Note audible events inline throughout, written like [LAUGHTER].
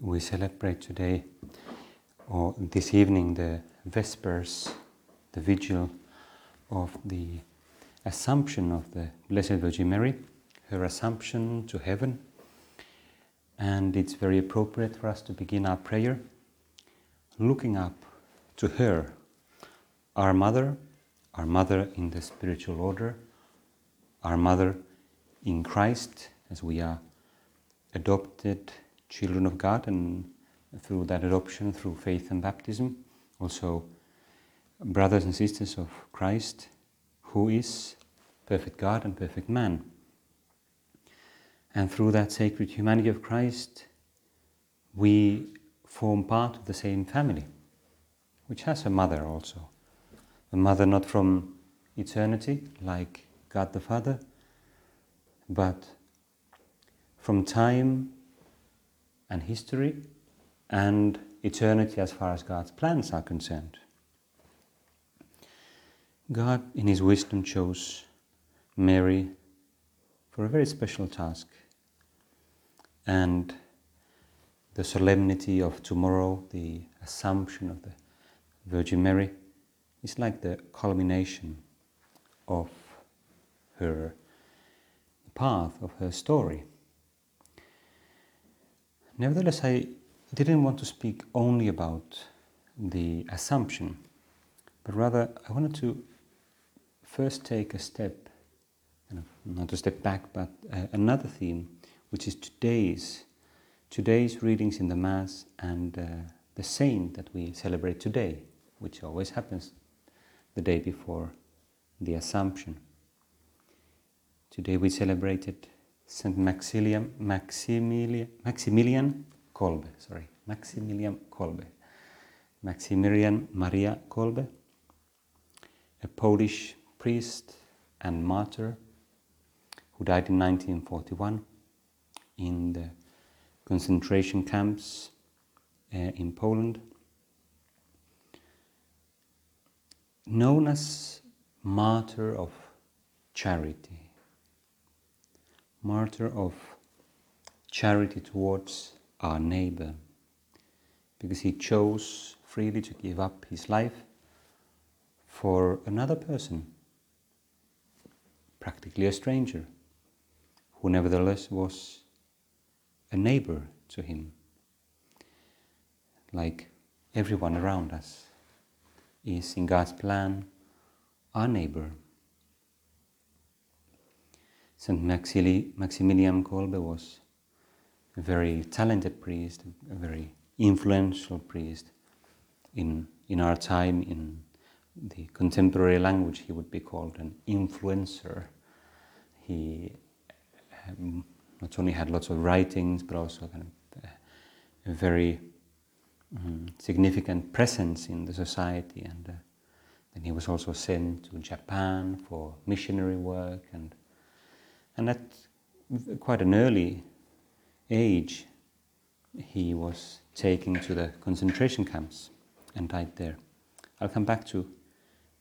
We celebrate today or this evening the Vespers, the vigil of the Assumption of the Blessed Virgin Mary, her Assumption to heaven. And it's very appropriate for us to begin our prayer looking up to her, our Mother, our Mother in the spiritual order, our Mother in Christ, as we are adopted children of God, and through that adoption, through faith and baptism, also brothers and sisters of Christ, who is perfect God and perfect man. And through that sacred humanity of Christ, we form part of the same family, which has a mother also. A mother not from eternity, like God the Father, but from time and history and eternity as far as God's plans are concerned. God, in His wisdom, chose Mary for a very special task. And the solemnity of tomorrow, the Assumption of the Virgin Mary, is like the culmination of her path, of her story. Nevertheless, I didn't want to speak only about the Assumption, but rather I wanted to first take a step, not a step back, but uh, another theme, which is today's today's readings in the Mass and uh, the saint that we celebrate today, which always happens the day before the Assumption. Today we celebrated Saint Maximilian, Maximilian, Maximilian Kolbe, sorry, Maximilian Kolbe, Maximilian Maria Kolbe, a Polish priest and martyr who died in 1941 in the concentration camps uh, in Poland. Known as martyr of charity martyr of charity towards our neighbor, because he chose freely to give up his life for another person, practically a stranger, who nevertheless was a neighbor to him, like everyone around us is in God's plan our neighbor. St. Maximilian Kolbe was a very talented priest, a very influential priest in, in our time, in the contemporary language, he would be called an influencer. He um, not only had lots of writings, but also kind of a, a very um, significant presence in the society. And uh, then he was also sent to Japan for missionary work and and at quite an early age, he was taken to the concentration camps and died there. I'll come back to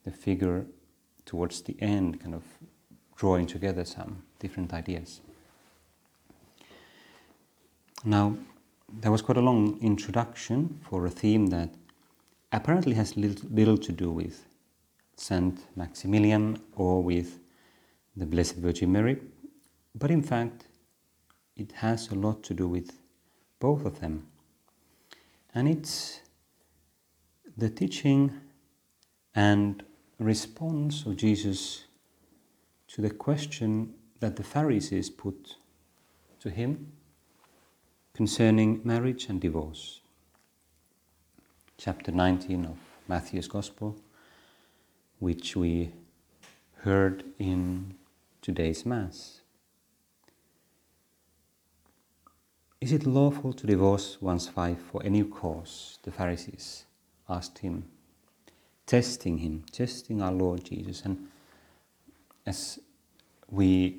the figure towards the end, kind of drawing together some different ideas. Now, there was quite a long introduction for a theme that apparently has little, little to do with Saint Maximilian or with the Blessed Virgin Mary, but in fact, it has a lot to do with both of them. And it's the teaching and response of Jesus to the question that the Pharisees put to him concerning marriage and divorce. Chapter 19 of Matthew's Gospel, which we heard in today's Mass. Is it lawful to divorce one's wife for any cause? The Pharisees asked him, testing him, testing our Lord Jesus. And as we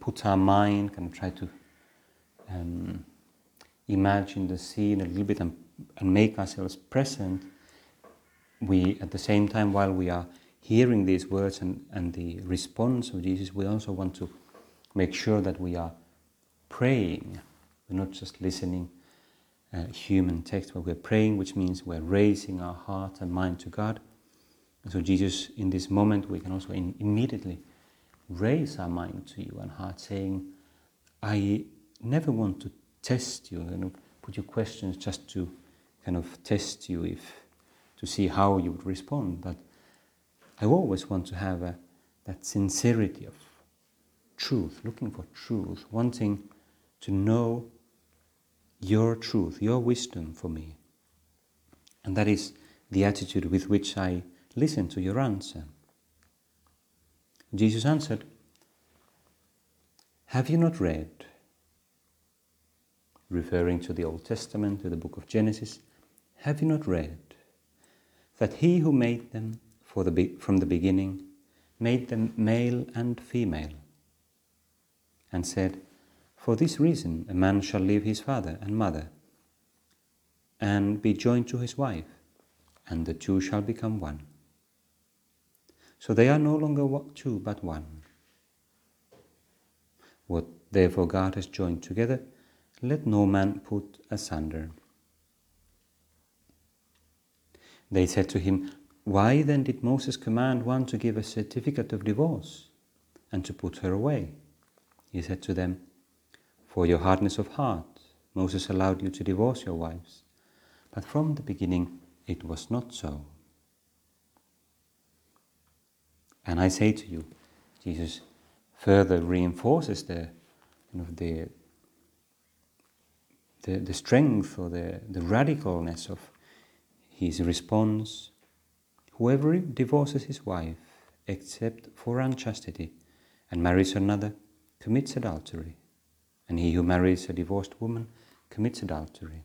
put our mind, of try to um, imagine the scene a little bit and, and make ourselves present, we, at the same time, while we are hearing these words and, and the response of Jesus, we also want to make sure that we are praying we're not just listening uh, human text, but we're praying, which means we're raising our heart and mind to God. And so, Jesus, in this moment, we can also in, immediately raise our mind to you and heart, saying, I never want to test you, and put you questions just to kind of test you if to see how you would respond. But I always want to have a, that sincerity of truth, looking for truth, wanting to know your truth, your wisdom for me. And that is the attitude with which I listen to your answer. Jesus answered, Have you not read, referring to the Old Testament, to the book of Genesis, have you not read that he who made them the from the beginning made them male and female, and said, for this reason, a man shall leave his father and mother and be joined to his wife, and the two shall become one. So they are no longer two, but one. What therefore God has joined together, let no man put asunder. They said to him, Why then did Moses command one to give a certificate of divorce and to put her away? He said to them, for your hardness of heart, Moses allowed you to divorce your wives. But from the beginning, it was not so. And I say to you, Jesus further reinforces the, you know, the, the, the strength or the, the radicalness of his response. Whoever divorces his wife, except for unchastity, and marries another, commits adultery and he who marries a divorced woman commits adultery.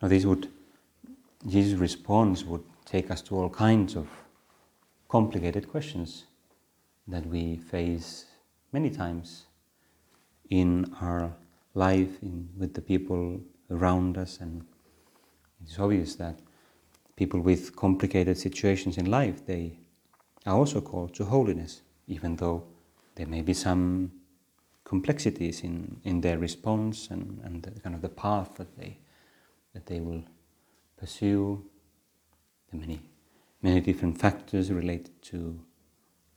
Now, this would, Jesus' response would take us to all kinds of complicated questions that we face many times in our life in, with the people around us, and it's obvious that people with complicated situations in life they are also called to holiness, even though there may be some complexities in, in their response and, and the, kind of the path that they, that they will pursue, the many, many different factors related to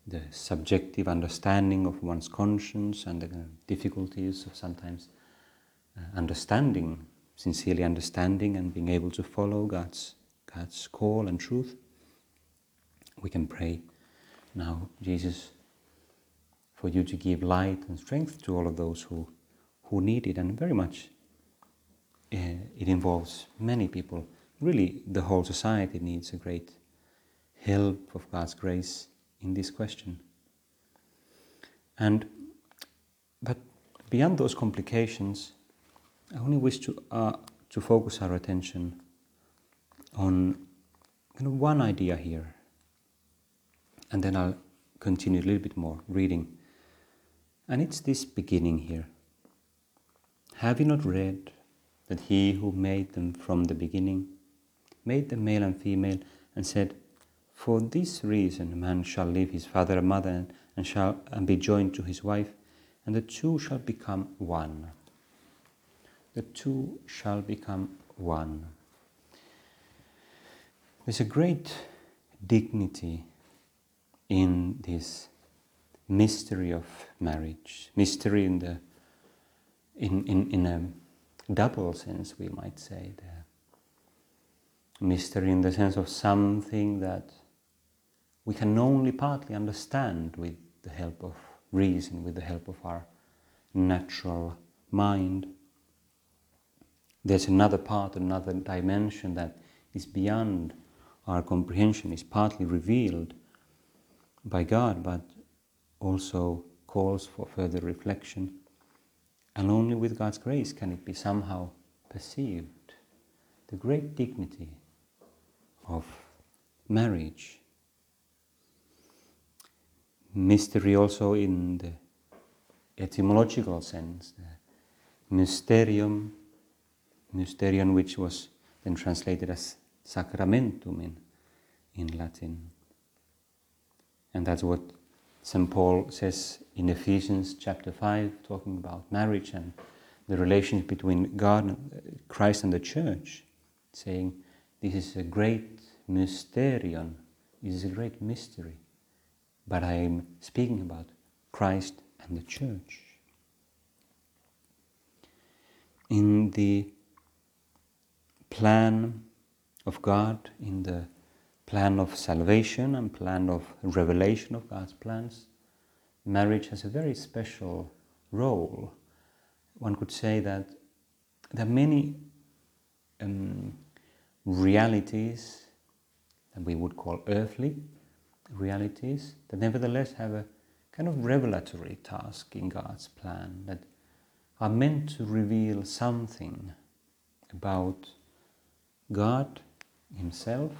the subjective understanding of one's conscience and the difficulties of sometimes uh, understanding, sincerely understanding and being able to follow God's, God's call and truth. We can pray now, Jesus for you to give light and strength to all of those who, who need it. And very much uh, it involves many people. Really, the whole society needs a great help of God's grace in this question. And but beyond those complications, I only wish to uh, to focus our attention on kind of one idea here, and then I'll continue a little bit more reading and it's this beginning here. Have you not read that he who made them from the beginning made them male and female and said, For this reason a man shall leave his father and mother and shall and be joined to his wife, and the two shall become one. The two shall become one. There's a great dignity in this mystery of marriage, mystery in the in, in, in a double sense, we might say. The mystery in the sense of something that we can only partly understand with the help of reason, with the help of our natural mind. There's another part, another dimension that is beyond our comprehension, is partly revealed by God, but also calls for further reflection. And only with God's grace can it be somehow perceived. The great dignity of marriage. Mystery also in the etymological sense, the mysterium, mysterium which was then translated as sacramentum in, in Latin. And that's what St. Paul says in Ephesians chapter 5, talking about marriage and the relationship between God, and uh, Christ, and the church, saying, This is a great mysterion, this is a great mystery. But I am speaking about Christ and the church. In the plan of God, in the plan of salvation and plan of revelation of God's plans, marriage has a very special role. One could say that there are many um, realities that we would call earthly realities that nevertheless have a kind of revelatory task in God's plan that are meant to reveal something about God Himself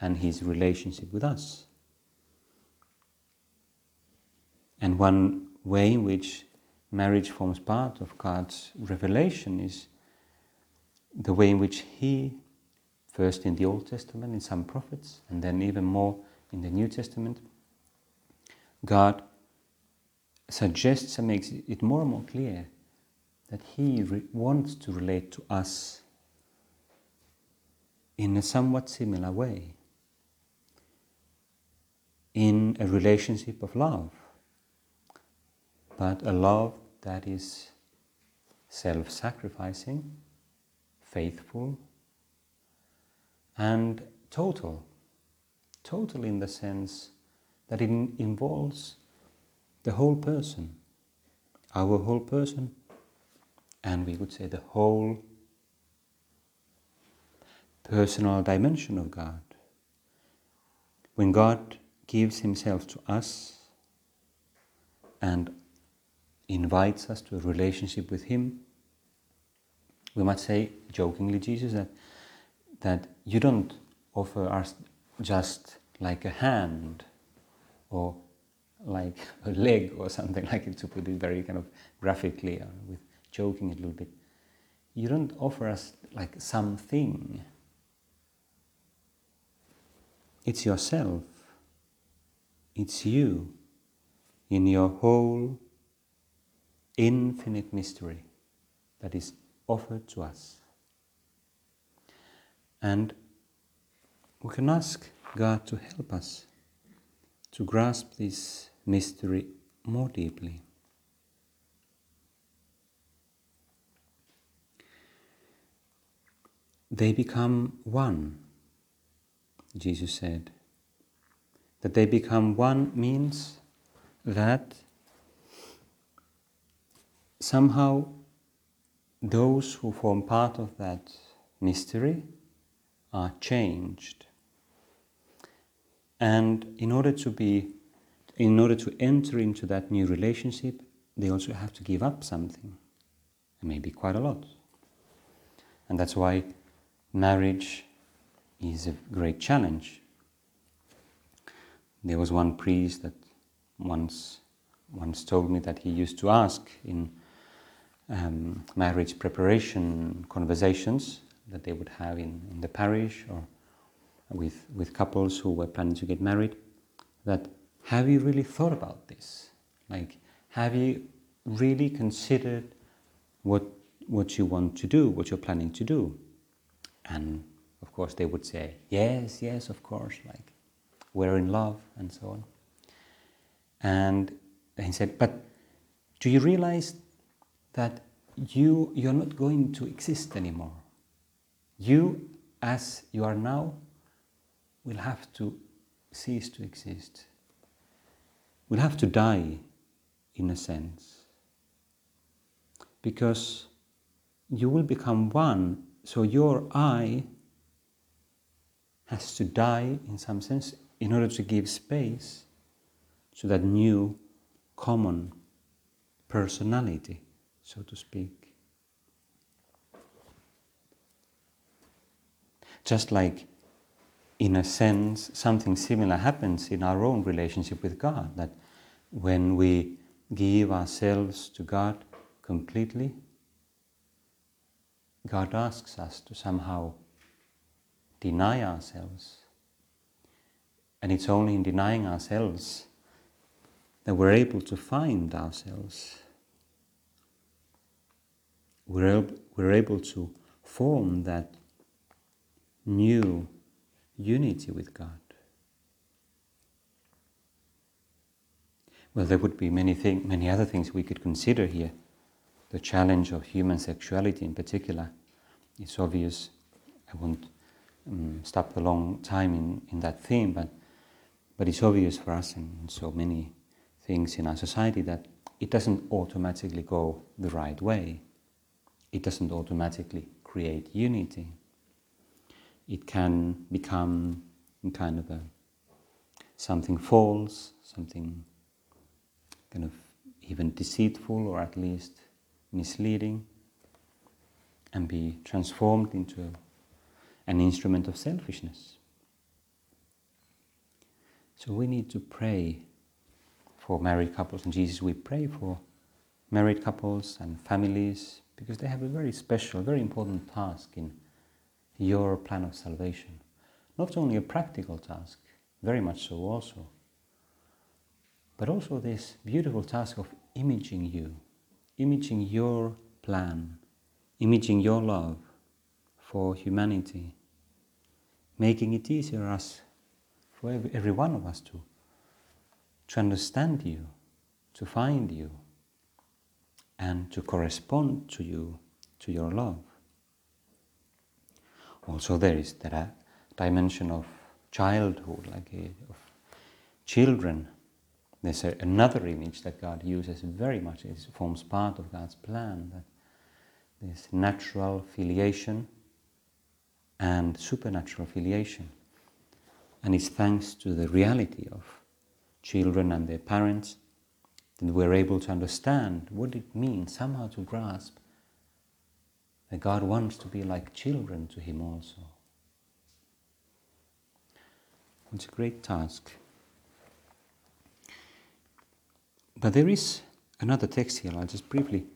and his relationship with us. And one way in which marriage forms part of God's revelation is the way in which He, first in the Old Testament, in some prophets, and then even more in the New Testament, God suggests and makes it more and more clear that He re- wants to relate to us in a somewhat similar way in a relationship of love, but a love that is self sacrificing, faithful, and total. Total in the sense that it involves the whole person, our whole person, and we would say the whole personal dimension of God. When God gives himself to us and invites us to a relationship with him, we might say jokingly, Jesus, that, that you don't offer us just like a hand or like a leg or something [LAUGHS] like it, to put it very kind of graphically, uh, with joking a little bit. You don't offer us like something. It's yourself. It's you in your whole infinite mystery that is offered to us. And we can ask God to help us to grasp this mystery more deeply. They become one, Jesus said. That they become one means that somehow those who form part of that mystery are changed. And in order to be, in order to enter into that new relationship, they also have to give up something, and maybe quite a lot. And that's why marriage is a great challenge there was one priest that once once told me that he used to ask in um, marriage preparation conversations that they would have in, in the parish or with, with couples who were planning to get married that have you really thought about this? Like, have you really considered what, what you want to do, what you're planning to do? And of course, they would say, yes, yes, of course, like, we're in love, and so on. And he said, But do you realize that you, you're not going to exist anymore? You, as you are now, will have to cease to exist. Will have to die, in a sense. Because you will become one, so your I has to die in some sense in order to give space to that new common personality, so to speak. Just like, in a sense, something similar happens in our own relationship with God, that when we give ourselves to God completely, God asks us to somehow deny ourselves. And it's only in denying ourselves that we're able to find ourselves. We're, we're able to form that new unity with God. Well, there would be many, thing, many other things we could consider here. The challenge of human sexuality, in particular, is obvious. I won't um, stop a long time in, in that theme, but, but it's obvious for us in, so many things in our society that it doesn't automatically go the right way. It doesn't automatically create unity. It can become kind of a something false, something kind of even deceitful or at least misleading, and be transformed into an instrument of selfishness. So we need to pray for married couples. And Jesus, we pray for married couples and families because they have a very special, very important task in your plan of salvation. Not only a practical task, very much so also, but also this beautiful task of imaging you, imaging your plan, imaging your love for humanity, making it easier us, for every, one of us to, to understand you, to find you, and to correspond to you, to your love. Also, there is that uh, dimension of childhood, like a, of children. There's a, another image that God uses very much. It forms part of God's plan. That this natural filiation and supernatural filiation. And it's thanks to the reality of children and their parents that we're able to understand what it means, somehow to grasp that God wants to be like children to Him also. It's a great task. But there is another text here. I'll just briefly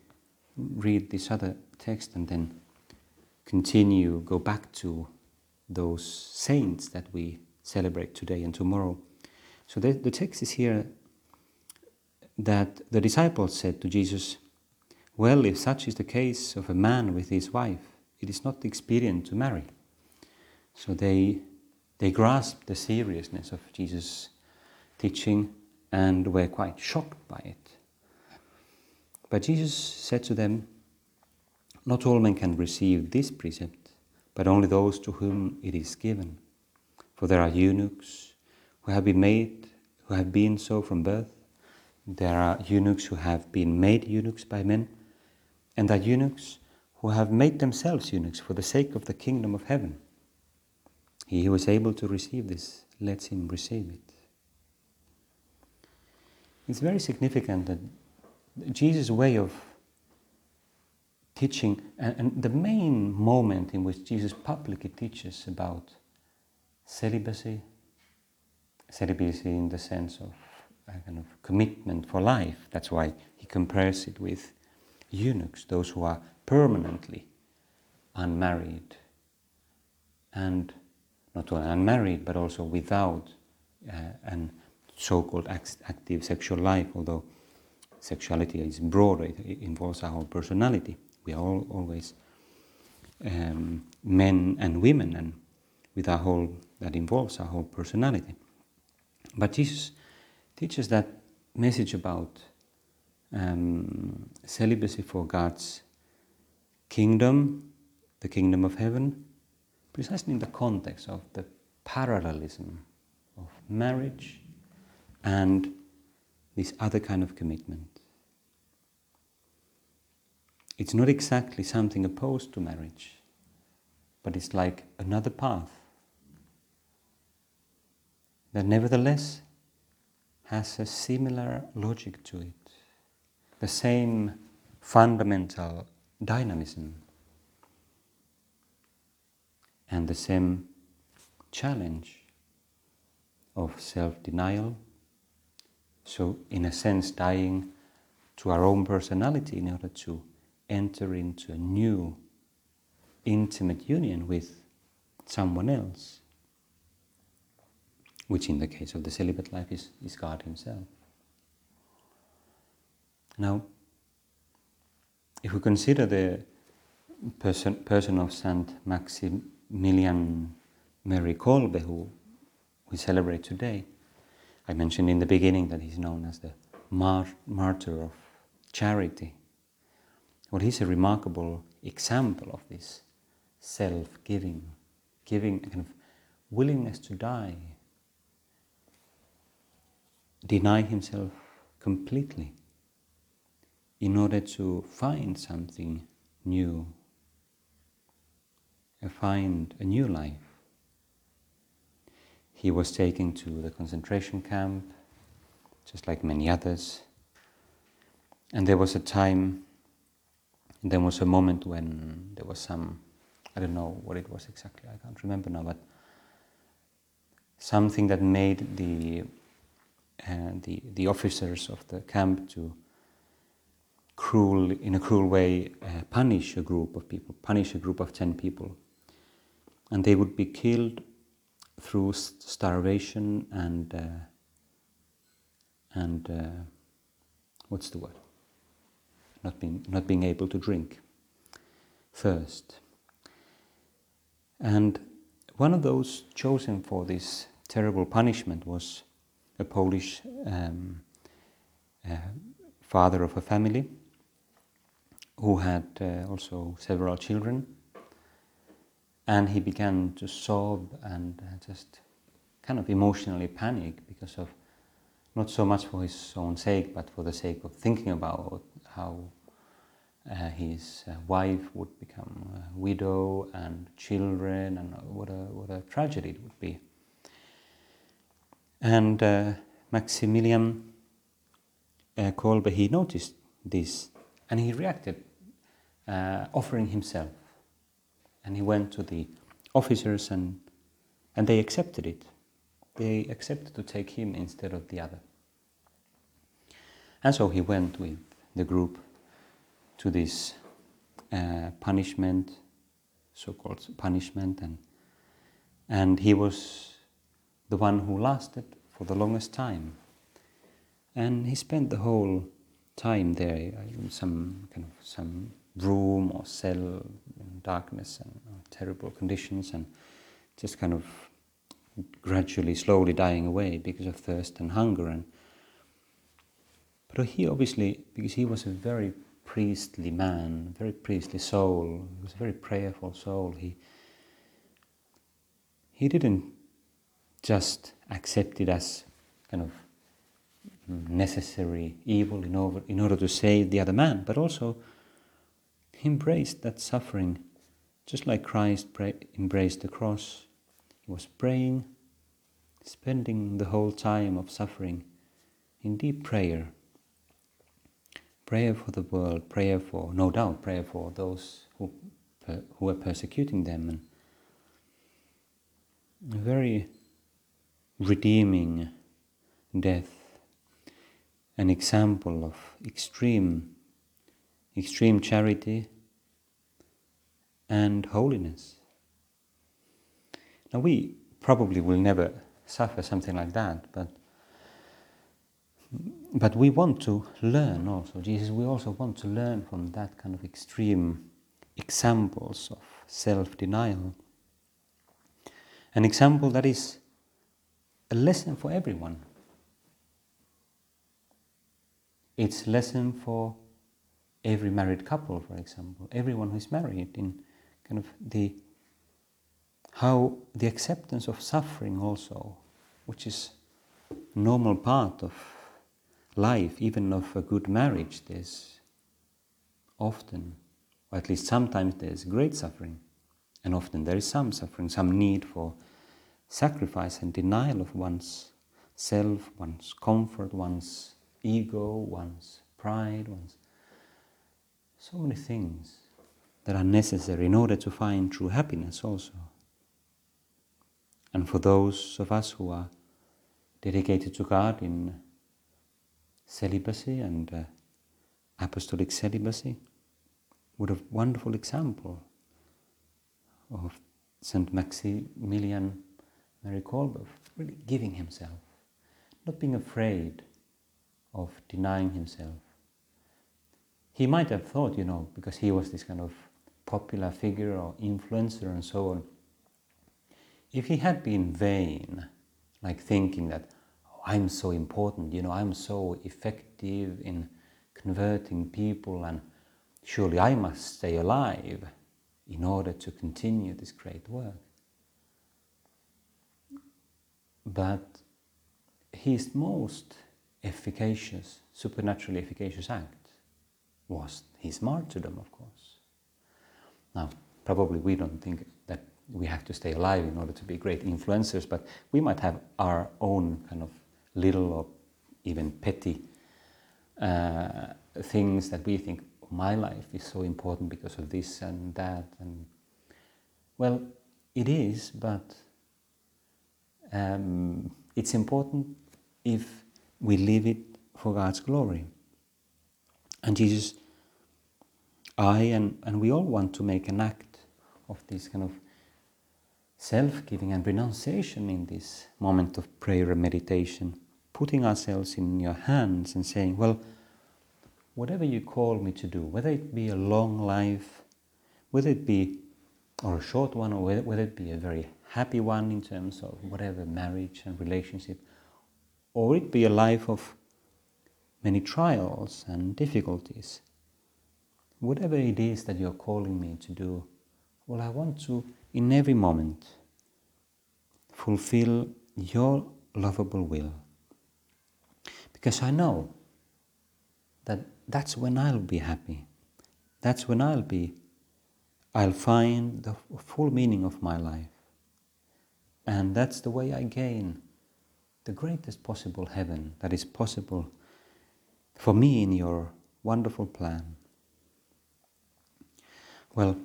read this other text and then continue, go back to those saints that we celebrate today and tomorrow. So the, the text is here that the disciples said to Jesus, Well, if such is the case of a man with his wife, it is not expedient to marry. So they, they grasped the seriousness of Jesus' teaching and were quite shocked by it. But Jesus said to them, not all men can receive this precept, but only those to whom it is given. For there are eunuchs who have been made, who have been so from birth. There are eunuchs who have been made eunuchs by men, and there are eunuchs who have made themselves eunuchs for the sake of the kingdom of heaven. He who is able to receive this, let him receive it. It's very significant that Jesus' way of teaching, and, and, the main moment in which Jesus publicly teaches about celibacy, celibacy in the sense of a kind of commitment for life. That's why he compares it with eunuchs, those who are permanently unmarried, and not only unmarried, but also without uh, an so-called active sexual life, although sexuality is broader, it involves our whole personality. We are all always um, men and women, and with our whole that involves our whole personality. But Jesus teaches that message about um, celibacy for God's kingdom, the kingdom of heaven, precisely in the context of the parallelism of marriage and this other kind of commitment. It's not exactly something opposed to marriage, but it's like another path that nevertheless has a similar logic to it. The same fundamental dynamism and the same challenge of self denial. So, in a sense, dying to our own personality in order to enter into a new intimate union with someone else, which in the case of the celibate life is, is God Himself. Now, if we consider the person, person of Saint Maximilian Mary Kolbe, who we celebrate today, I mentioned in the beginning that he's known as the mar- martyr of charity. Well, he's a remarkable example of this self giving, giving a kind of willingness to die, deny himself completely in order to find something new, find a new life. He was taken to the concentration camp, just like many others. And there was a time, there was a moment when there was some, I don't know what it was exactly, I can't remember now, but something that made the, uh, the, the officers of the camp to cruel, in a cruel way, uh, punish a group of people, punish a group of 10 people. And they would be killed through starvation and, uh, and uh, what's the word? Not being, not being able to drink first. And one of those chosen for this terrible punishment was a Polish um, uh, father of a family who had uh, also several children. And he began to sob and uh, just kind of emotionally panic because of not so much for his own sake, but for the sake of thinking about how uh, his uh, wife would become a widow and children, and what a, what a tragedy it would be. And uh, Maximilian uh, Kolbe, he noticed this and he reacted uh, offering himself. And he went to the officers and, and they accepted it. They accepted to take him instead of the other. And so he went with the group to this uh, punishment, so called punishment, and, and he was the one who lasted for the longest time. And he spent the whole time there in some kind of some room or cell in darkness and uh, terrible conditions and just kind of gradually, slowly dying away because of thirst and hunger. And but he obviously, because he was a very priestly man, very priestly soul, he was a very prayerful soul. He he didn't just accept it as kind of necessary evil in order, in order to save the other man, but also he embraced that suffering just like Christ embraced the cross. He was praying, spending the whole time of suffering in deep prayer. Prayer for the world, prayer for, no doubt, prayer for those who, who are persecuting them, and very redeeming death, an example of extreme extreme charity, and holiness. Now, we probably will never suffer something like that, but but we want to learn also. Jesus, we also want to learn from that kind of extreme examples of self denial. An example that is a lesson for everyone. It's a lesson for every married couple, for example, everyone who is married, in kind of the how the acceptance of suffering also, which is normal part of life, even of a good marriage, there's often, or at least sometimes, there's great suffering, and often there is some suffering, some need for sacrifice and denial of one's self, one's comfort, one's ego, one's pride, one's so many things that are necessary in order to find true happiness also. And for those of us who are dedicated to God in celibacy and uh, apostolic celibacy, what a wonderful example of Saint Maximilian Mary Kolbe, really giving himself, not being afraid of denying himself. He might have thought, you know, because he was this kind of popular figure or influencer and so on, if he had been vain, like thinking that oh, I'm so important, you know, I'm so effective in converting people, and surely I must stay alive in order to continue this great work. But his most efficacious, supernaturally efficacious act was his martyrdom, of course. Now, probably we don't think that we have to stay alive in order to be great influencers, but we might have our own kind of little or even petty uh, things that we think my life is so important because of this and that and well it is but um, it's important if we live it for God's glory. And Jesus I and, and we all want to make an act of this kind of self-giving and renunciation in this moment of prayer and meditation putting ourselves in your hands and saying well whatever you call me to do, whether it be a long life, whether it be or a short one, or whether, whether it be a very happy one in terms of whatever marriage and relationship, or it be a life of many trials and difficulties, whatever it is that you're calling me to do, well, I want to, in every moment, fulfill your lovable will. Because I know that that's when I'll be happy. That's when I'll be, I'll find the full meaning of my life. And that's the way I gain the greatest possible heaven that is possible for me in your wonderful plan. Well,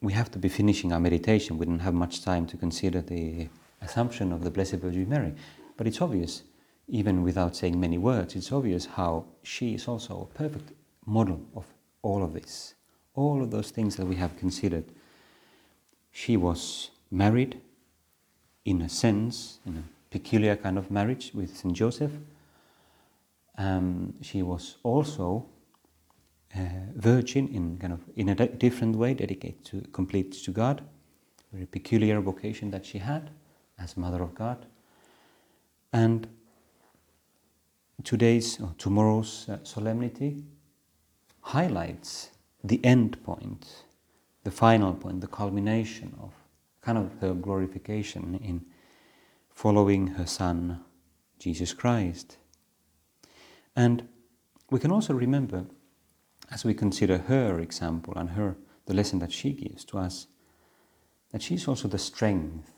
we have to be finishing our meditation. We don't have much time to consider the Assumption of the Blessed Virgin Mary. But it's obvious even without saying many words, it's obvious how she is also a perfect model of all of this, all of those things that we have considered. She was married, in a sense, in a peculiar kind of marriage with St. Joseph. Um, she was also a virgin in kind of in a different way, dedicated to complete to God, very peculiar vocation that she had as Mother of God, and today's or tomorrow's uh, solemnity highlights the end point, the final point, the culmination of kind of her glorification in following her Son, Jesus Christ. And we can also remember, as we consider her example and her the lesson that she gives to us, that she's also the strength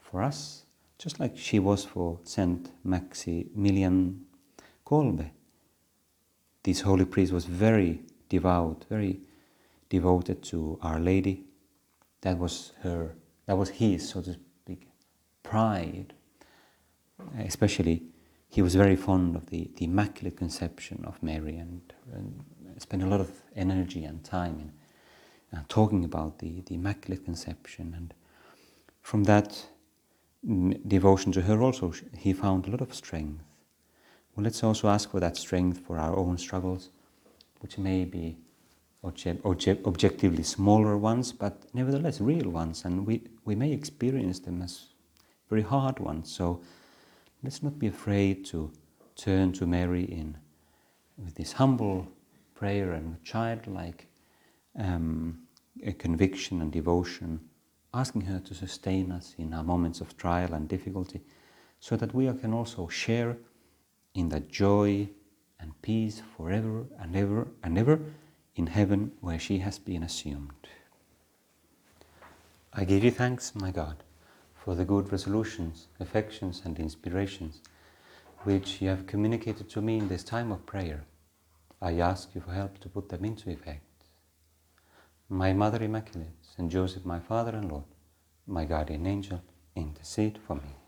for us just like she was for Saint Maximilian Kolbe. This holy priest was very devout, very devoted to Our Lady. That was her, that was his, so to speak, pride. Especially, he was very fond of the, the Immaculate Conception of Mary and, and spent a lot of energy and time in uh, talking about the, the Immaculate Conception. And from that, devotion to her also, he found a lot of strength. Well, let's also ask for that strength for our own struggles, which may be objectively smaller ones, but nevertheless real ones, and we, we may experience them as very hard ones. So let's not be afraid to turn to Mary in with this humble prayer and childlike um, conviction and devotion asking her to sustain us in our moments of trial and difficulty, so that we can also share in that joy and peace forever and ever and ever in heaven where she has been assumed. I give you thanks, my God, for the good resolutions, affections, and inspirations which you have communicated to me in this time of prayer. I ask you for help to put them into effect. My Mother Immaculate, Saint Joseph, my Father and Lord, my guardian angel, intercede for me.